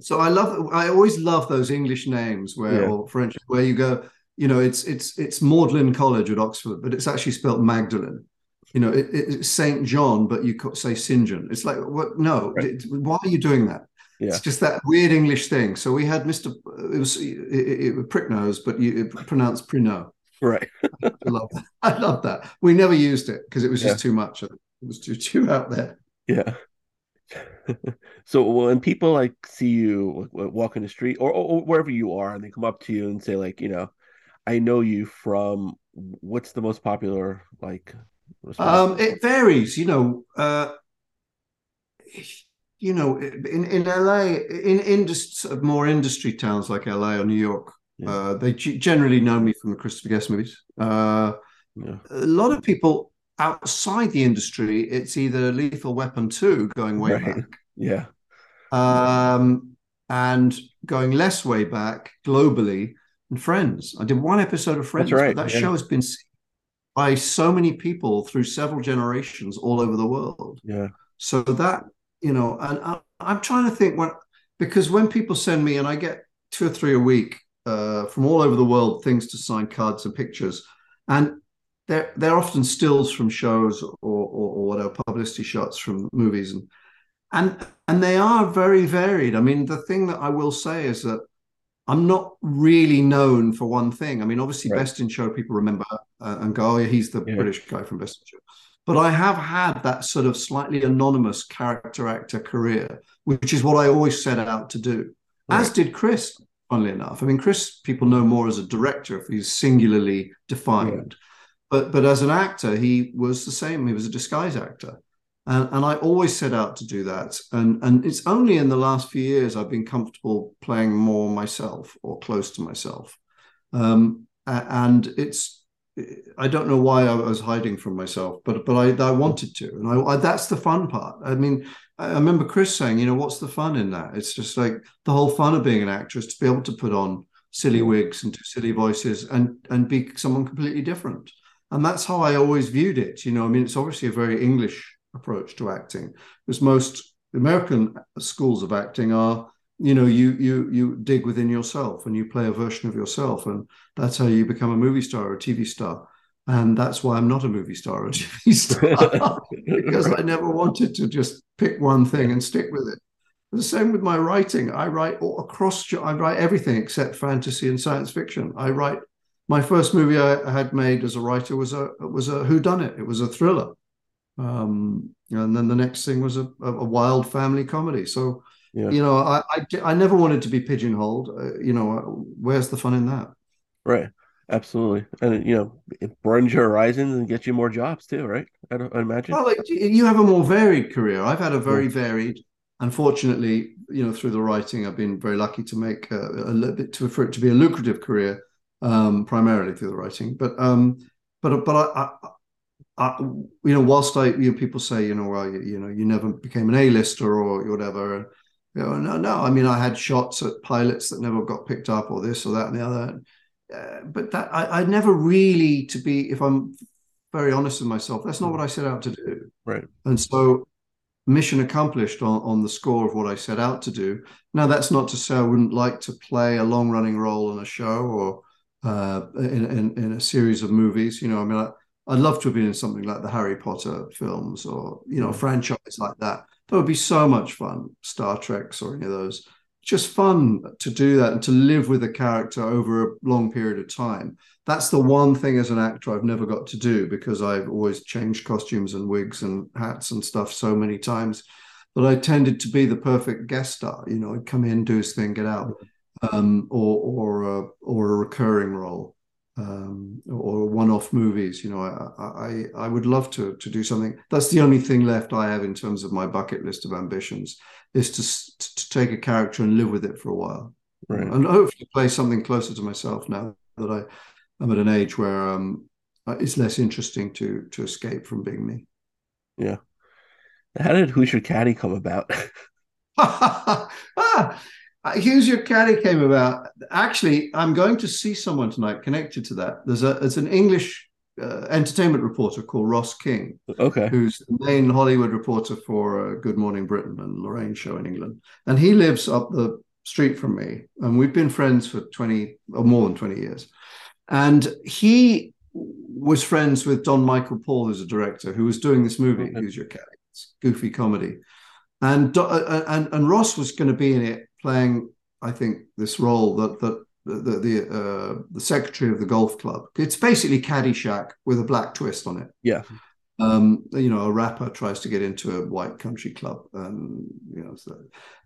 so I love, I always love those English names where, yeah. or French, where you go, you know, it's it's it's Magdalen College at Oxford, but it's actually spelled Magdalen. You know, it, it's Saint John, but you say St. John. It's like, what? No, right. it, why are you doing that? Yeah. It's just that weird English thing. So we had Mister. It was it, it, it prick nose, but you pronounced Prino. Right. I love that. I love that. We never used it because it was just yeah. too much. It was too too out there. Yeah. so when people like see you walking in the street or, or, wherever you are, and they come up to you and say like, you know, I know you from what's the most popular like? Um, it varies. You know, uh, you know, in in LA, in industry, more industry towns like LA or New York, yeah. uh, they g- generally know me from the Christopher Guest movies. Uh, yeah. A lot of people outside the industry, it's either Lethal Weapon two, going way right. back, yeah, um, and going less way back globally, and Friends. I did one episode of Friends, right. that yeah. show has been seen by so many people through several generations all over the world. Yeah. So that you know, and I, I'm trying to think when because when people send me and I get two or three a week uh, from all over the world things to sign cards and pictures, and they're they're often stills from shows or, or, or whatever publicity shots from movies and and and they are very varied. I mean, the thing that I will say is that I'm not really known for one thing. I mean, obviously, right. Best in Show people remember uh, and go, "Oh, yeah, he's the yeah. British guy from Best in Show." But I have had that sort of slightly anonymous character actor career, which is what I always set out to do. Right. As did Chris, funnily enough. I mean, Chris, people know more as a director if he's singularly defined. Yeah. But but as an actor, he was the same. He was a disguise actor. And, and I always set out to do that. And, and it's only in the last few years I've been comfortable playing more myself or close to myself. Um, and it's, I don't know why I was hiding from myself, but but I, I wanted to, and I, I, that's the fun part. I mean, I remember Chris saying, you know, what's the fun in that? It's just like the whole fun of being an actress to be able to put on silly wigs and do silly voices and and be someone completely different. And that's how I always viewed it. You know, I mean, it's obviously a very English approach to acting because most American schools of acting are you know you you you dig within yourself and you play a version of yourself and that's how you become a movie star or a TV star and that's why I'm not a movie star or a TV star because I never wanted to just pick one thing and stick with it. The same with my writing. I write across. I write everything except fantasy and science fiction. I write. My first movie I had made as a writer was a was a who done it. It was a thriller. Um, and then the next thing was a, a wild family comedy. So, yeah. you know, I, I, I never wanted to be pigeonholed. Uh, you know, where's the fun in that? Right. Absolutely. And, you know, it broadens your horizons and gets you more jobs too, right? I, I imagine. Well, like, you have a more varied career. I've had a very yeah. varied, unfortunately, you know, through the writing, I've been very lucky to make a, a little bit to, for it to be a lucrative career, um, primarily through the writing. But, um, but, but I, I I, you know, whilst I, you know, people say, you know, well, you, you know, you never became an A-lister or whatever. You know, no, no. I mean, I had shots at pilots that never got picked up, or this or that and the other. Uh, but that I, I never really, to be, if I'm very honest with myself, that's not what I set out to do. Right. And so, mission accomplished on, on the score of what I set out to do. Now, that's not to say I wouldn't like to play a long running role in a show or uh, in, in, in a series of movies. You know, I mean, I, I'd love to have been in something like the Harry Potter films or, you know, a mm. franchise like that. That would be so much fun. Star Treks or any of those. Just fun to do that and to live with a character over a long period of time. That's the one thing as an actor I've never got to do because I've always changed costumes and wigs and hats and stuff so many times that I tended to be the perfect guest star. You know, I'd come in, do his thing, get out, mm. um, or or a, or a recurring role um, or one-off movies. You know, I, I I would love to to do something. That's the only thing left I have in terms of my bucket list of ambitions is to to take a character and live with it for a while, right. and hopefully play something closer to myself now that I I'm at an age where um, it's less interesting to to escape from being me. Yeah. How did Who's Your Caddy come about? ah, Who's Your Caddy came about. Actually, I'm going to see someone tonight connected to that. There's a there's an English uh, entertainment reporter called Ross King. Okay. Who's the main Hollywood reporter for uh, Good Morning Britain and Lorraine show in England, and he lives up the street from me, and we've been friends for 20 or more than 20 years. And he was friends with Don Michael Paul, who's a director, who was doing this movie, okay. Who's Your Caddy? It's goofy comedy. And, uh, uh, and and Ross was going to be in it playing, I think, this role that that the the uh, the secretary of the golf club. It's basically Caddyshack with a black twist on it. Yeah. Um, you know, a rapper tries to get into a white country club, and you know, so,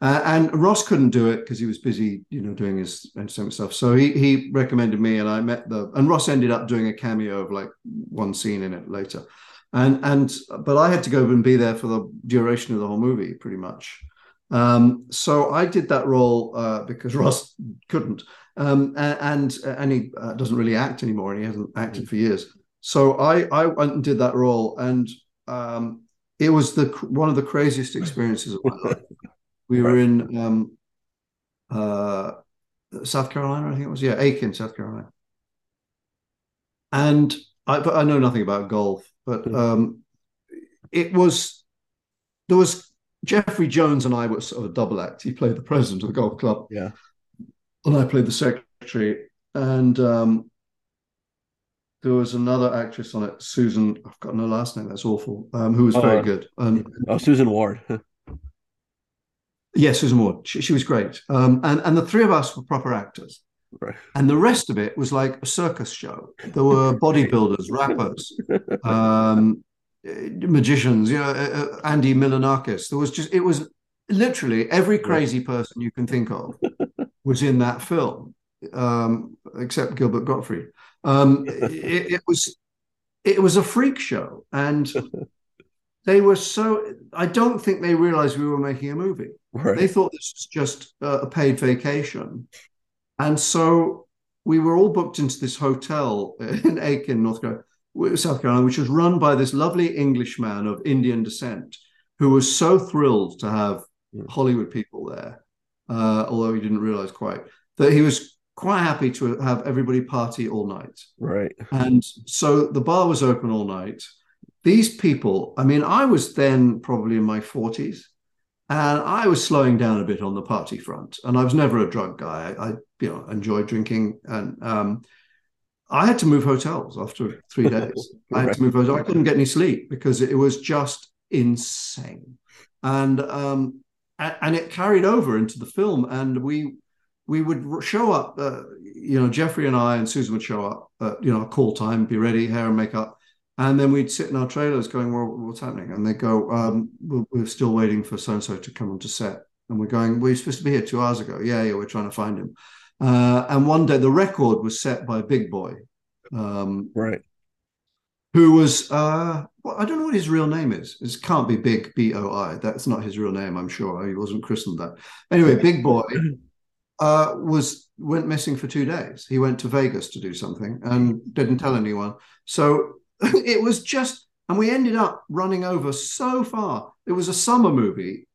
uh, and Ross couldn't do it because he was busy, you know, doing his entertainment stuff. So he he recommended me, and I met the and Ross ended up doing a cameo of like one scene in it later, and and but I had to go and be there for the duration of the whole movie, pretty much. Um, so I did that role uh, because Ross couldn't, um, and and he uh, doesn't really act anymore, and he hasn't acted for years. So I I went and did that role, and um, it was the one of the craziest experiences of my life. We were in um, uh, South Carolina, I think it was, yeah, Aiken, South Carolina, and I but I know nothing about golf, but hmm. um, it was there was Jeffrey Jones and I were sort of a double act. He played the president of the golf club. Yeah. And I played the secretary. And um, there was another actress on it, Susan. I've got no last name. That's awful. Um, who was very uh, good. Oh, Susan Ward. yes, Susan Ward. She, she was great. Um, and and the three of us were proper actors. Right. And the rest of it was like a circus show. There were bodybuilders, rappers, um, magicians, you know, uh, uh, Andy Milonakis. There was just, it was literally every crazy person you can think of was in that film, um, except Gilbert Gottfried. Um, it, it, was, it was a freak show, and they were so. I don't think they realized we were making a movie. Right. They thought this was just a paid vacation, and so we were all booked into this hotel in Aiken, North Carolina South Carolina, which was run by this lovely Englishman of Indian descent who was so thrilled to have hmm. Hollywood people there, uh, although he didn't realize quite that he was quite happy to have everybody party all night. Right. And so the bar was open all night. These people, I mean, I was then probably in my 40s and I was slowing down a bit on the party front. And I was never a drug guy. I, I you know, enjoyed drinking and um, I had to move hotels after three days. I had to move hotels. I couldn't get any sleep because it was just insane, and um, and it carried over into the film. And we we would show up. Uh, you know, Jeffrey and I and Susan would show up. At, you know, call time, be ready, hair and makeup, and then we'd sit in our trailers going, "Well, what's happening?" And they go, um, we're, "We're still waiting for so and so to come onto set." And we're going, "Were supposed to be here two hours ago?" Yeah, yeah, we're trying to find him. Uh, and one day the record was set by Big Boi, um, right? Who was uh, well, I don't know what his real name is. It can't be Big B O I. That's not his real name. I'm sure he wasn't christened that. Anyway, Big Boi uh, was went missing for two days. He went to Vegas to do something and didn't tell anyone. So it was just, and we ended up running over so far. It was a summer movie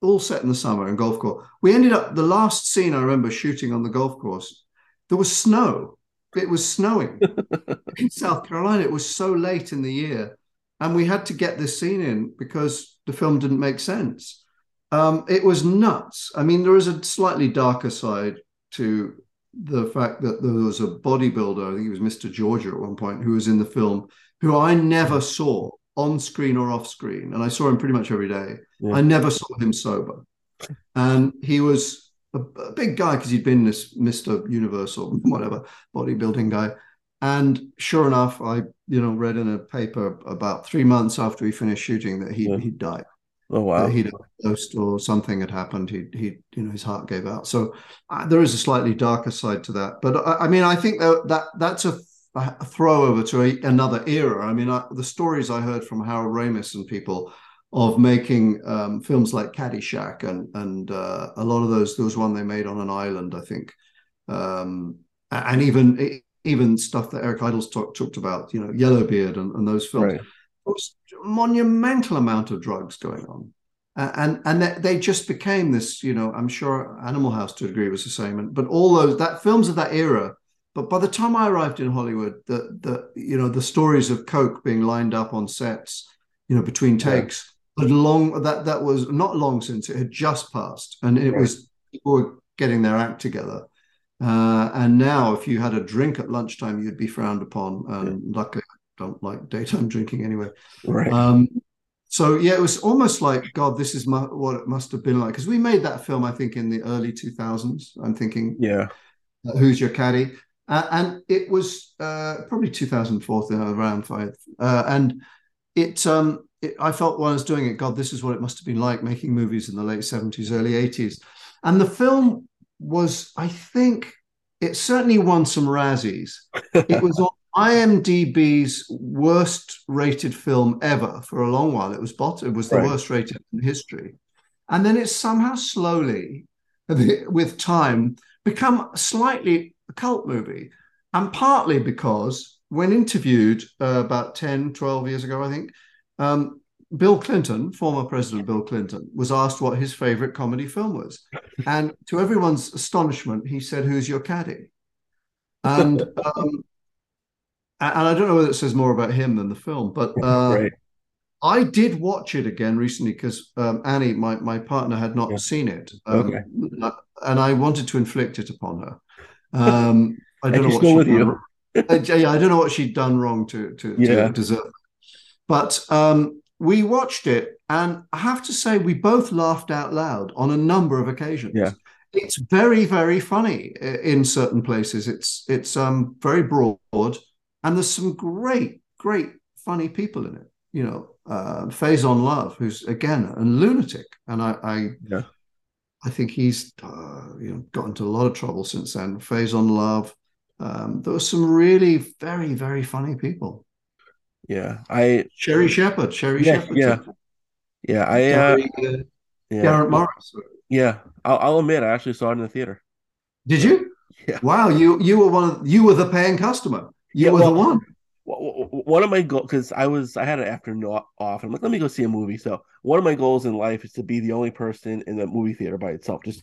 all set in the summer in golf course. We ended up the last scene I remember shooting on the golf course. There was snow. It was snowing in South Carolina. It was so late in the year, and we had to get this scene in because the film didn't make sense. Um, it was nuts. I mean, there is a slightly darker side to the fact that there was a bodybuilder. I think he was Mr. Georgia at one point, who was in the film who I never saw on screen or off screen, and I saw him pretty much every day. Yeah. I never saw him sober, and he was a, a big guy because he'd been this Mister Universal, whatever bodybuilding guy. And sure enough, I you know read in a paper about three months after he finished shooting that he Yeah. he died Oh wow. that he'd overdosed or something had happened. He he you know his heart gave out. So uh, there is a slightly darker side to that. But I, I mean, I think that, that that's a, a throw over to a, another era. I mean, I, the stories I heard from Harold Ramis and people of making um, films like Caddyshack and and uh, a lot of those. There was one they made on an island, I think, um, and even even stuff that Eric Idle's talk, talked about. You know, Yellowbeard and, and those films Right. was a monumental amount of drugs going on. And and they, they just became this, you know, I'm sure Animal House to a degree was the same. And, but all those that films of that era. But by the time I arrived in Hollywood, the the you know the stories of coke being lined up on sets, you know, between Yeah. takes, had long that that was not long since it had just passed, and it Right. was people were getting their act together. Uh, and now, if you had a drink at lunchtime, you'd be frowned upon. And luckily, I don't like daytime drinking anyway. Right. Um, so yeah, it was almost like God. This is mu- what it must have been like because we made that film, I think, in the early two thousands. I'm thinking, yeah. uh, Who's Your Caddy? Uh, and it was uh, probably 2004, you around five. Uh, and it, um, it, I felt while I was doing it, God, this is what it must have been like making movies in the late 70s, early 80s. And the film was, I think, it certainly won some Razzies. It was on IMDb's worst rated film ever for a long while. It was bot- it was the Right. worst rated in history. And then it's somehow slowly, with time, become slightly a cult movie. And partly because when interviewed uh, about 10, 12 years ago, I think, um, Bill Clinton, former President Bill Clinton, was asked what his favorite comedy film was. And to everyone's astonishment, he said, Who's your caddy? And um, and I don't know whether it says more about him than the film, but uh. I did watch it again recently because um, Annie, my, my partner, had not Yeah. seen it. Um, Okay. And I wanted to inflict it upon her. Um, I don't know what she'd with you. wrong. Uh, yeah, I don't know what she'd done wrong to, to, Yeah. to deserve. But um, we watched it, and I have to say, we both laughed out loud on a number of occasions. Yeah. It's very, very funny in certain places. It's it's um, very broad, and there's some great, great funny people in it. You know, uh, Faison Love, who's again a lunatic, and I, I Yeah. I think he's uh, you know got into a lot of trouble since then. Faison Love. Um, there were some really very, very funny people. Yeah. I Sherri Shepherd, Sherri Yeah, Shepherd, yeah. yeah, I uh, Gary, uh, yeah. Garrett Morris. Yeah. I'll, I'll admit I actually saw it in the theater. Did you? Yeah. Wow, you you were one of you were the paying customer. You Yeah, were the one. One of my goals, because I was, I had an afternoon off. I'm like, let me go see a movie. So one of my goals in life is to be the only person in the movie theater by itself. Just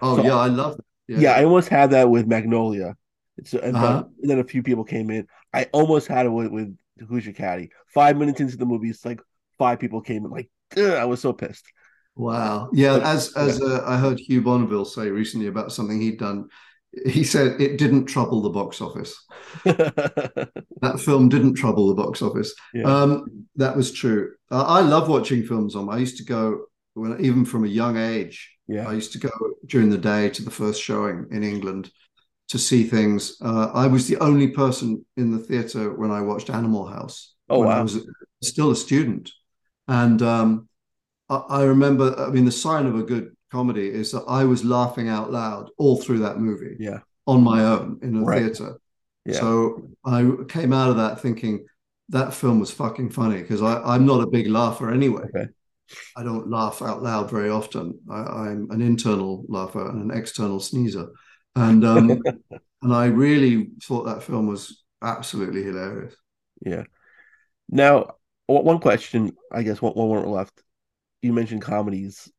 Oh So- yeah, I love that. yeah, I almost had that with Magnolia. It's and, Uh-huh. and then a few people came in. I almost had it with, with Who's Your Caddy. Five minutes into the movie, it's like five people came in. Like, ugh, I was so pissed. Wow. Yeah, But- as as uh, I heard Hugh Bonneville say recently about something he'd done, he said it didn't trouble the box office. That film didn't trouble the box office. yeah. Um, that was true. Uh, I love watching films on. I used to go when even from a young age. yeah. I used to go during the day to the first showing in England to see things. Uh, I was the only person in the theatre when I watched Animal House. Oh, when I was still a student, and um, I, I remember. I mean, the sign of a good comedy is that I was laughing out loud all through that movie Yeah. on my own in a Right. theatre. Yeah. So I came out of that thinking that film was fucking funny because I'm not a big laugher anyway. Okay. I don't laugh out loud very often. I, I'm an internal laugher and an external sneezer, and um, and I really thought that film was absolutely hilarious. Yeah. Now, one question, I guess, one, one more left. You mentioned comedies.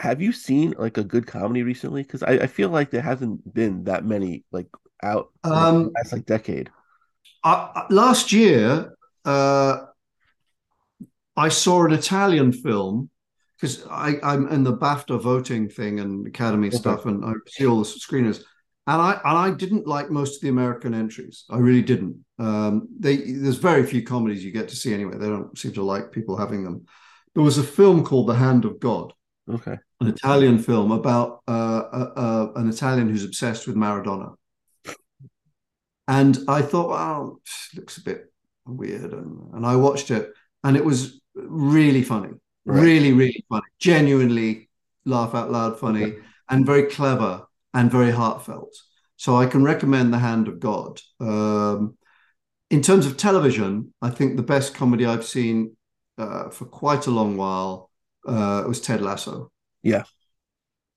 Have you seen like a good comedy recently? Because I, I feel like there hasn't been that many like out Um, past like decade. Last year, uh, I saw an Italian film because I'm in the BAFTA voting thing and Academy Okay. stuff, and I see all the screeners. and I and I didn't like most of the American entries. I really didn't. Um, they there's very few comedies you get to see anyway. They don't seem to like people having them. There was a film called The Hand of God. Okay. An Italian film about uh, uh, uh, an Italian who's obsessed with Maradona. And I thought, wow, looks a bit weird. And, and I watched it, and it was really funny, right. really, really funny, genuinely laugh out loud funny, and very clever and very heartfelt. So I can recommend The Hand of God. Um, in terms of television, I think the best comedy I've seen uh, for quite a long while uh, was Ted Lasso. Yeah,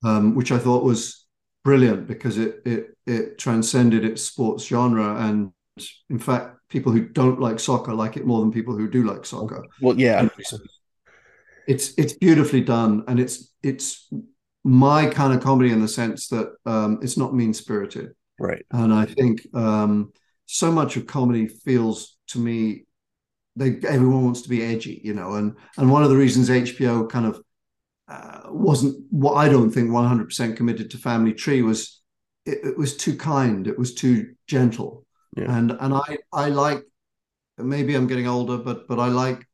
um, which I thought was brilliant because it it it transcended its sports genre, and in fact, people who don't like soccer like it more than people who do like soccer. Well, yeah, it's, it's it's beautifully done, and it's it's my kind of comedy in the sense that um, it's not mean spirited. Right. And I think um, so much of comedy feels to me they everyone wants to be edgy, you know, and and one of the reasons HBO kind of uh, wasn't what I don't think 100% committed to Family Tree was it, it was too kind, it was too gentle, yeah. and and I I like maybe I'm getting older, but but I like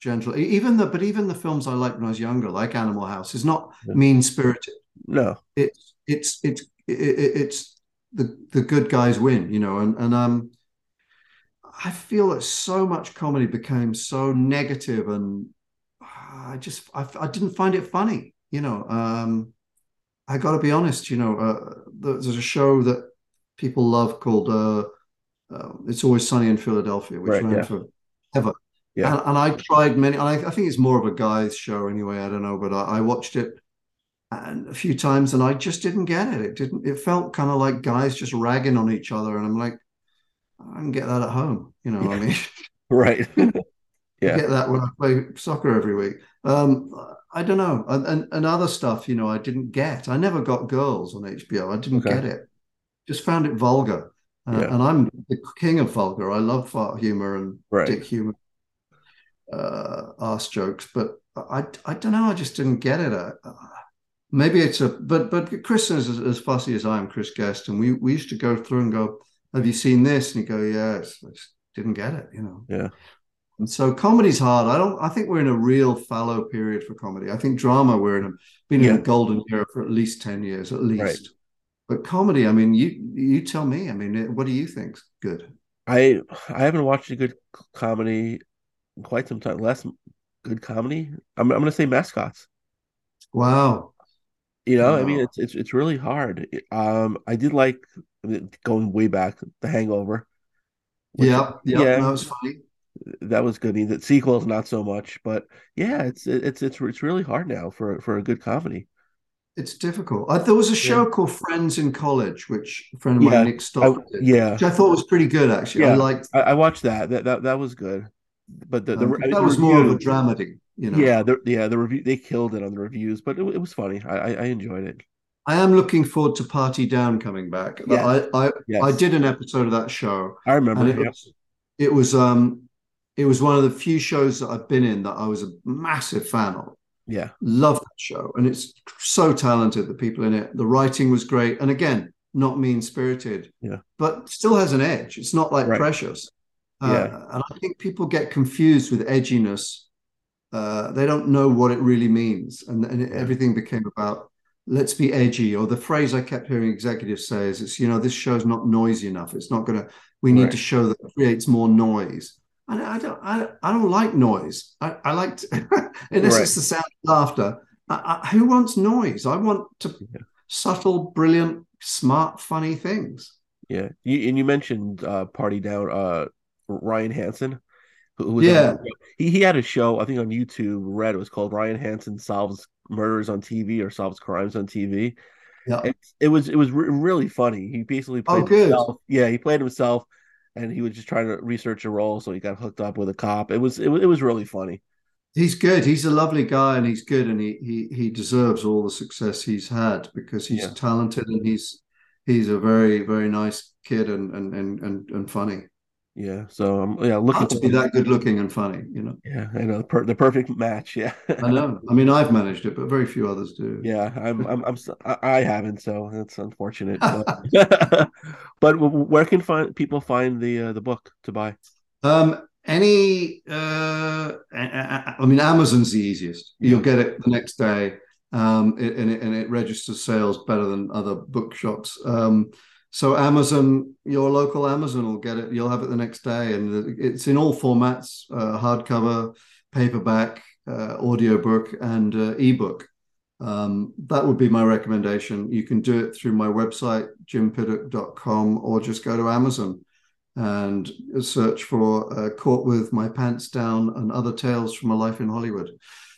gentle. Even the but even the films I liked when I was younger, like Animal House, is not yeah. mean spirited. No, it's it's it's it, it's the the good guys win, you know, and and um, I feel that so much comedy became so negative, and I just I, I didn't find it funny, you know. Um, I got to be honest, you know, uh, there's a show that people love called uh, uh, "It's Always Sunny in Philadelphia," which right, ran yeah. for ever yeah. And, and, I tried many, I, I, think it's more of a guy's show anyway. I don't know, but I, I, watched it and a few times and I just didn't get it. It didn't, it felt kind of like guys just ragging on each other. And I'm like, I can get that at home. You know, yeah. I mean, right. yeah. get that when I play soccer every week. Um, I don't know. And, and, and, other stuff, you know, I didn't get. I never got girls on HBO. I didn't okay. get it. Just found it vulgar. Uh, yeah. And I'm the king of vulgar. I love fart humor and right. dick humor uh, ass jokes, but I I don't know. I just didn't get it. Uh, maybe it's a but but Chris is as, fussy as I am, Chris Guest, and we we used to go through and go, "Have you seen this?" And he go, "Yes." I just didn't get it, you know. Yeah. And so comedy's hard. I don't. I think we're in a real fallow period for comedy. I think drama we're in a been yeah. in a golden era for at least ten years, at least. Right. But comedy, I mean, you you tell me. I mean, what do you think's good? I I haven't watched a good comedy quite some time. Less good comedy. I'm I'm gonna say mascots. Wow. You know, wow. I mean, it's it's it's really hard. Um, I did like going way back, The Hangover. Yeah, yeah, yeah, that was funny. That was good. The sequels, not so much, but yeah, it's it's it's it's really hard now for for a good comedy. It's difficult. Uh, there was a show yeah. called Friends in College, which a friend of mine, yeah, Nick Stoller, did, yeah, which I thought was pretty good. Actually, yeah, I liked. I, I watched that. That that that was good but the, the, um, that was more of a dramedy, you know. Yeah, the, yeah, the review they killed it on the reviews, but it, it was funny. I, I, I enjoyed it. I am looking forward to Party Down coming back. Yeah. I I, yes. I did an episode of that show. I remember. It, was, it was um it was one of the few shows that I've been in that I was a massive fan of. Yeah, love that show, and it's so talented. The people in it, the writing was great, and again, not mean spirited. Yeah, but still has an edge. It's not like right. Precious. Uh, yeah. And I think people get confused with edginess. Uh, they don't know what it really means. And, and everything became about let's be edgy. Or the phrase I kept hearing executives say is, it's, you know, this show's not noisy enough. It's not going to, we need right. to show that it creates more noise. And I don't, I, I don't like noise. I, I like, to, unless right. it's the sound of laughter. I, I, who wants noise? I want to yeah. subtle, brilliant, smart, funny things. Yeah, you, and you mentioned uh, Party Down. Uh, Ryan Hansen. Who, yeah, on, he he had a show I think on YouTube. Red it was called Ryan Hansen solves murders on TV or solves crimes on TV. Yeah, it, it was it was re- really funny. He basically played oh, himself. Yeah, he played himself, and he was just trying to research a role, so he got hooked up with a cop. It was it, was, it was really funny. He's good. He's a lovely guy, and he's good, and he he he deserves all the success he's had because he's yeah. talented and he's he's a very very nice kid and and and and, and funny. Yeah, so I'm yeah looking Hard to be that good looking and funny, you know. Yeah, I know the, per- the perfect match. Yeah, I know. I mean, I've managed it, but very few others do. Yeah, I'm I'm, I'm I haven't, so that's unfortunate. But, but where can find people find the uh, the book to buy? Um, any, uh, I mean, Amazon's the easiest. You'll get it the next day, um, it, and it and it registers sales better than other bookshops. Um, so Amazon, your local Amazon will get it. You'll have it the next day, and it's in all formats: uh, hardcover, paperback, uh, audiobook, and uh, ebook. Um, that would be my recommendation. You can do it through my website, jimpiddock.com, or just go to Amazon and search for uh, Caught with My Pants Down and Other Tales from a Life in Hollywood.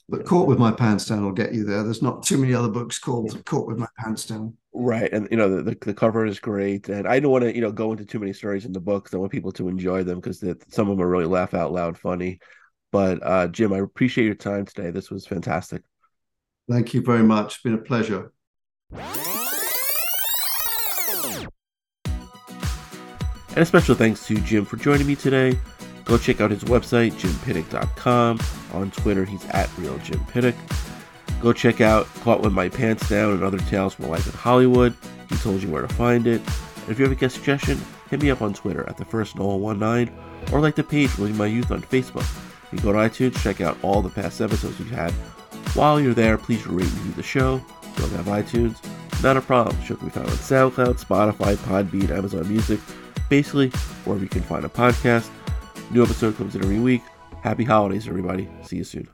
But Caught with My Pants Down will get you there. There's not too many other books called Caught with My Pants Down. Right, and you know the, the, the cover is great, and I don't want to you know go into too many stories in the book. I want people to enjoy them because some of them are really laugh out loud funny. But uh, Jim, I appreciate your time today. This was fantastic. Thank you very much. It's been a pleasure. And a special thanks to Jim for joining me today. Go check out his website, jimpiddock.com. On Twitter, he's at Real Jim Piddock. Go check out Caught With My Pants Down and Other Tales from Life in Hollywood. He told you where to find it. And if you have a guest suggestion, hit me up on Twitter at the first Noah19 or like the page Living My Youth on Facebook. You go to iTunes, check out all the past episodes we've had. While you're there, please rate and review the show. You don't have iTunes, not a problem. Show can be found on SoundCloud, Spotify, Podbean, Amazon Music, basically wherever you can find a podcast. New episode comes in every week. Happy holidays, everybody. See you soon.